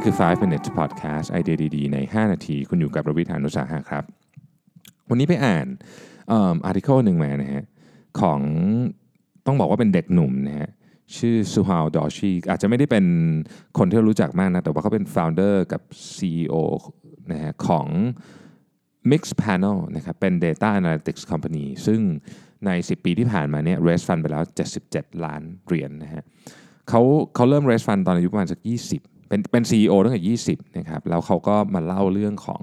นี่คือ 5 minutes podcast ไอเดียดีๆ ใน 5 นาที คุณอยู่กับรวิทยานุสาหะครับ วันนี้ไปอ่านอาร์ติเคิลหนึ่งมานะฮะ ของต้องบอกว่าเป็นเด็กหนุ่มนะฮะ ชื่อซูฮาวดอชีอาจจะไม่ได้เป็นคนที่เรารู้จักมากนะ แต่ว่าเขาเป็น founder กับ CEO นะฮะของ Mix Panel นะครับ เป็น Data Analytics Company ซึ่งใน 10 ปีที่ผ่านมาเนี่ย raise fund ไปแล้ว 77 ล้านเหรียญนนะฮะเขาเขาเริ่ม raise fund ตอนอายุประมาณสัก 20 เป็นเป็น CEO ตั้งแต่20นะครับแล้วเขาก็มาเล่าเรื่องของ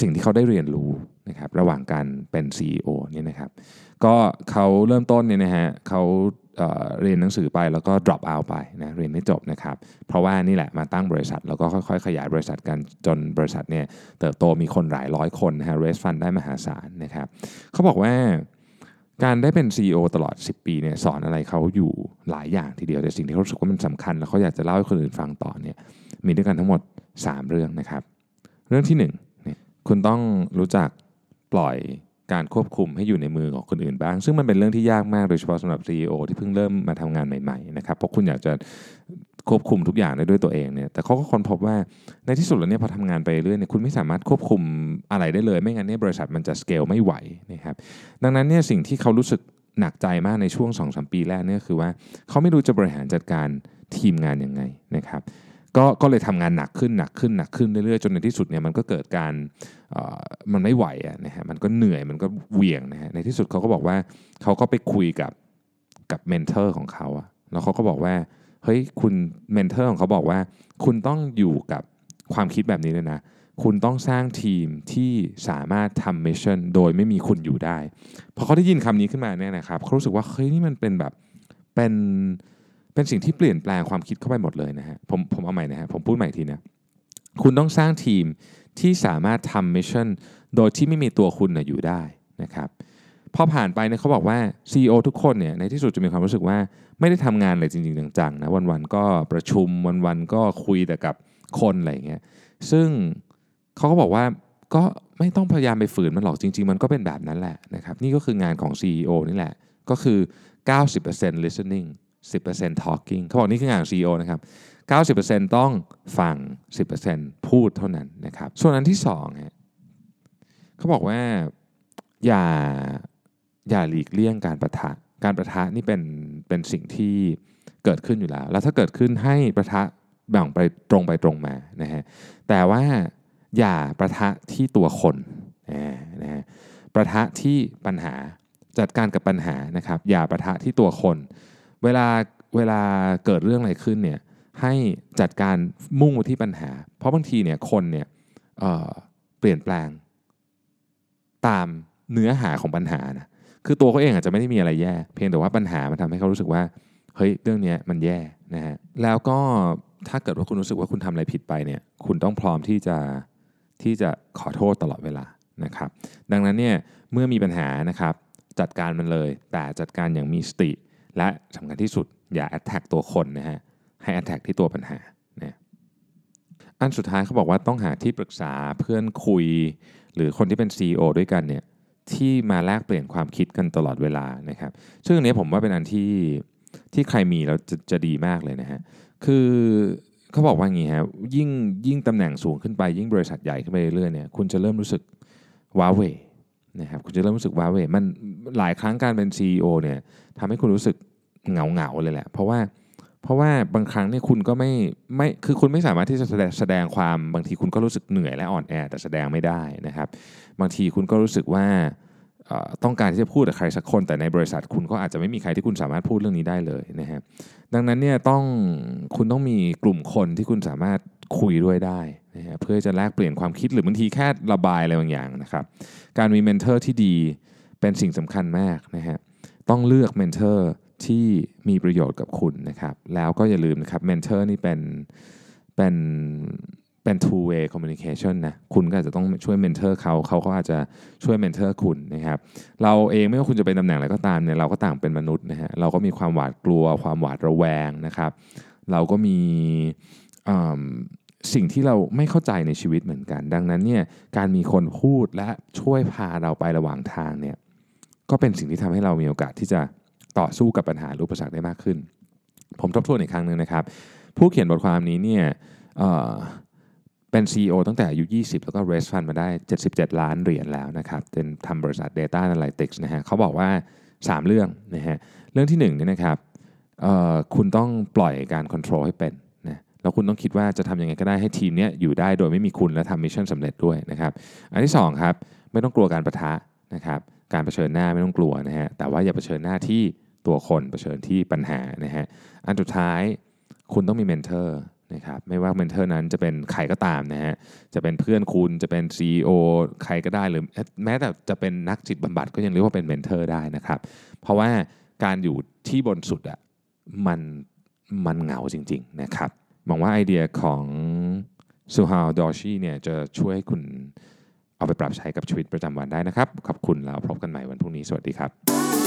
สิ่งที่เขาได้เรียนรู้นะครับระหว่างการเป็น CEO เนี่ยนะครับก็เขาเริ่มต้นเนี่ยนะฮะเขาเเรียนหนังสือไปแล้วก็ drop out ไปนะเรียนไม่จบนะครับเพราะว่านี่แหละมาตั้งบริษัท แล้วก็ค่อยๆ ขยายบริษัทกันจนบริษัทเนี่ยเติบโตมีคนหลายร้อยคนนะฮะ raise fund ได้มหาศาลนะครับเขาบอกว่า การได้เป็น CEO ตลอด 10 ปีเนี่ยสอนอะไรเขาอยู่หลายอย่างทีเดียวแต่สิ่งที่เขาสึกว่ามันสำคัญ แล้วเขาอยากจะเล่าให้คนอื่นฟังต่อเนี่ยมีด้วยกันทั้งหมด 3 เรื่องนะครับ เรื่องที่1นี่คุณต้องรู้จักปล่อยการควบคุมให้อยู่ในมือของคนอื่นบ้าง ซึ่งมันเป็นเรื่องที่ยากมากโดยเฉพาะสำหรับ CEO ที่เพิ่งเริ่มมาทำงานใหม่ๆนะครับเพราะคุณอยากจะ ควบคุมทุกอย่างได้ด้วยตัวเองเนี่ยแต่เขาก็ค้นพบว่าในที่สุดแล้วเนี่ยพอทำงานไปเรื่อยเนี่ยคุณไม่สามารถควบคุมอะไรได้เลย ไม่งั้นเนี่ยบริษัทมันจะสเกลไม่ไหวนะครับดังนั้นเนี่ยสิ่งที่เขารู้สึกหนักใจมากในช่วง2อสปีแรกเนี่ยคือว่าเขาไม่รู้จะบริหารจัดการทีมงานยังไงนะครับก็ก็เลยทำงานหนักขึ้นหนักขึ้นหนักขึ้นเรื่อยๆจนในที่สุดเนี่ยมันก็เกิดการมันไม่ไหวนะฮะมันก็เหนื่อยมันก็เหวี่ยงนะฮะในที่สุดเขาก็บอกว่าเขาก็ไปคุยกับกับ mentor ของเขาอะแล้วเขาก็บอกว่า เฮ้ยคุณ mentor ของเขาบอกว่า คุณต้องอยู่กับความคิดแบบนี้เลยนะ คุณต้องสร้างทีมที่สามารถทำ mission โดยไม่มีคุณอยู่ได้พอเขาได้ยินคำนี้ขึ้นมาเนี่ยนะครับเขารู้สึกว่าเฮ้ยนี่มันเป็นแบบเป็นเป็นสิ่งที่เปลี่ยนแปลงความคิดเขาไปหมดเลยนะฮะผมผมเอาใหม่นะฮะผมพูดใหม่ทีนะคุณต้องสร้างทีมที่สามารถทำ mission โดยที่ไม่มีตัวคุณนะอยู่ได้นะครับ พอผ่านไปเนี่ยเขาบอกว่า CEO ทุกคนเนี่ยในที่สุดจะมีความรู้สึกว่าไม่ได้ทำงานอะไรจริง ๆ จังๆนะวันๆก็ประชุมวันๆก็คุยแต่กับคนอะไรเงี้ยซึ่งเขาก็บอกว่าก็ไม่ต้องพยายามไปฝืนมันหรอกจริง ๆ มันก็เป็นแบบนั้นแหละนะครับนี่ก็คืองานของ CEO นี่แหละ ก็คือ 90% listening 10% talking เขาบอกนี่คืองานของ CEO นะครับ 90%ต้องฟัง 10%พูดเท่านั้นนะครับ ส่วนอันที่2ฮะเขาบอกว่าอย่า อย่าหลีกเลี่ยงการประทะ การประทะนี่เป็นเป็นสิ่งที่เกิดขึ้นอยู่แล้ว แล้วถ้าเกิดขึ้นให้ประทะแบ่งไปตรงไปตรงมานะฮะ แต่ว่าอย่าประทะที่ตัวคนนะฮะประทะที่ปัญหาจัดการกับปัญหานะครับ อย่าประทะที่ตัวคน เวลาเวลาเกิดเรื่องอะไรขึ้นเนี่ยให้จัดการมุ่งไปที่ปัญหา เพราะบางทีเนี่ยคนเนี่ยเเปลี่ยนแปลงตามเนื้อหาของปัญหานะ คือตัวเขาเองอาจจะไม่ได้มีอะไรแย่ เพียงแต่ว่าปัญหามันทำให้เขารู้สึกว่า เฮ้ยเรื่องนี้มันแย่นะฮะแล้วก็ถ้าเกิดว่าคุณรู้สึกว่าคุณทำอะไรผิดไปเนี่ย คุณต้องพร้อมที่จะที่จะขอโทษตลอดเวลานะครับ ดังนั้นเนี่ยเมื่อมีปัญหานะครับจัดการมันเลย แต่จัดการอย่างมีสติ และสำคัญที่สุดอย่าแอดแท็กตัวคนนะฮะให้แอดแท็กที่ตัวปัญหานะอันสุดท้ายเขาบอกว่าต้องหาที่ปรึกษาเพื่อนคุย หรือคนที่เป็น CEO ด้วยกันเนี่ย ที่มาแลกเปลี่ยนความคิดกันตลอดเวลานะครับซึ่งอันนี้ผมว่าเป็นอันที่ที่ใครมีแล้วจะจะดีมากเลยนะฮะคือเขาบอกว่างี้ฮะยิ่งยิ่งตำแหน่งสูงขึ้นไป ยิ่งบริษัทใหญ่ขึ้นไปเรื่อยๆเนี่ยคุณจะเริ่มรู้สึกว้าเวนะครับคุณจะเริ่มรู้สึกว้าเวมันหลายครั้งการเป็น CEO เนี่ยทำให้คุณรู้สึกเหงาเหงาเลยแหละ เพราะว่า เพราะว่าบางครั้งเนี่ยคุณก็ไม่ไม่คือคุณไม่สามารถที่จะแสดงความบางทีคุณก็รู้สึกเหนื่อยและอ่อนแอ แต่แสดงไม่ได้นะครับ บางทีคุณก็รู้สึกว่าต้องการที่จะพูดกับใครสักคน แต่ในบริษัทคุณก็อาจจะไม่มีใครที่คุณสามารถพูดเรื่องนี้ได้เลยนะฮะดังนั้นเนี่ยต้องคุณต้องมีกลุ่มคนที่คุณสามารถคุยด้วยได้นะฮะเพื่อจะแลกเปลี่ยนความคิดหรือบางทีแค่ระบายอะไรบางอย่างนะครับ การมี mentor ที่ดีเป็นสิ่งสำคัญมากนะฮะต้องเลือก mentor ที่มีประโยชน์กับคุณนะครับ แล้วก็อย่าลืมนะครับ mentor นี่เป็นเป็นเป็น two way communication นะคุณก็อาจจะต้องช่วย mentor เขาเขาก็อาจจะช่วย mentor คุณนะครับเราเองไม่ว่าคุณจะเป็นตำแหน่งอะไรก็ตามเนี่ยเราก็ต่างเป็นมนุษย์นะฮะเราก็มีความหวาดกลัวความหวาดระแวงนะครับ เราก็มีสิ่งที่เราไม่เข้าใจในชีวิตเหมือนกัน ดังนั้นเนี่ยการมีคนพูดและช่วยพาเราไประหว่างทางเนี่ยก็เป็นสิ่งที่ทำให้เรามีโอกาสที่จะ ต่อสู้กับปัญหารูปสรรคได้มากขึ้น ผมทบทวนอีกครั้งหนึ่งนะครับ ผู้เขียนบทความนี้เนี่ยเเป็น CEO ตั้งแต่อายุ 20 แล้วก็ raise fund มาได้ 77 ล้านเหรียญแล้วนะครับเป็นทำบริษัท Data Analytics นะฮะเขาบอกว่า 3 เรื่องนะฮะเรื่องที่1เนี่ยนะครับคุณต้องปล่อยการ control ให้เป็นนะแล้วคุณต้องคิดว่าจะทำยังไงก็ได้ให้ทีมเนี้ยอยู่ได้โดยไม่มีคุณและทำ mission สำเร็จด้วยนะครับ อันที่2ครับไม่ต้องกลัวการปะทะนะครับการเผชิญหน้าไม่ต้องกลัวนะฮะแต่ว่าอย่าเผชิญหน้าที่ ตัวคนเผชิญที่ปัญหานะฮะอันสุดท้ายคุณต้องมี mentor นะครับไม่ว่า mentor นั้นจะเป็นใครก็ตามนะฮะจะเป็นเพื่อนคุณจะเป็น CEO ใครก็ได้หรือแม้แต่จะเป็นนักจิตบำบัดก็ยังเรียกว่าเป็น mentor ได้นะครับ เพราะว่าการอยู่ที่บนสุดอะมันมันเหงาจริง ๆ นะครับมองว่าไอเดียของซูฮาวดอชีเนี่ยจะช่วยให้คุณเอาไปปรับใช้กับชีวิตประจำวันได้นะครับ ขอบคุณแล้วพบกันใหม่วันพรุ่งนี้ สวัสดีครับ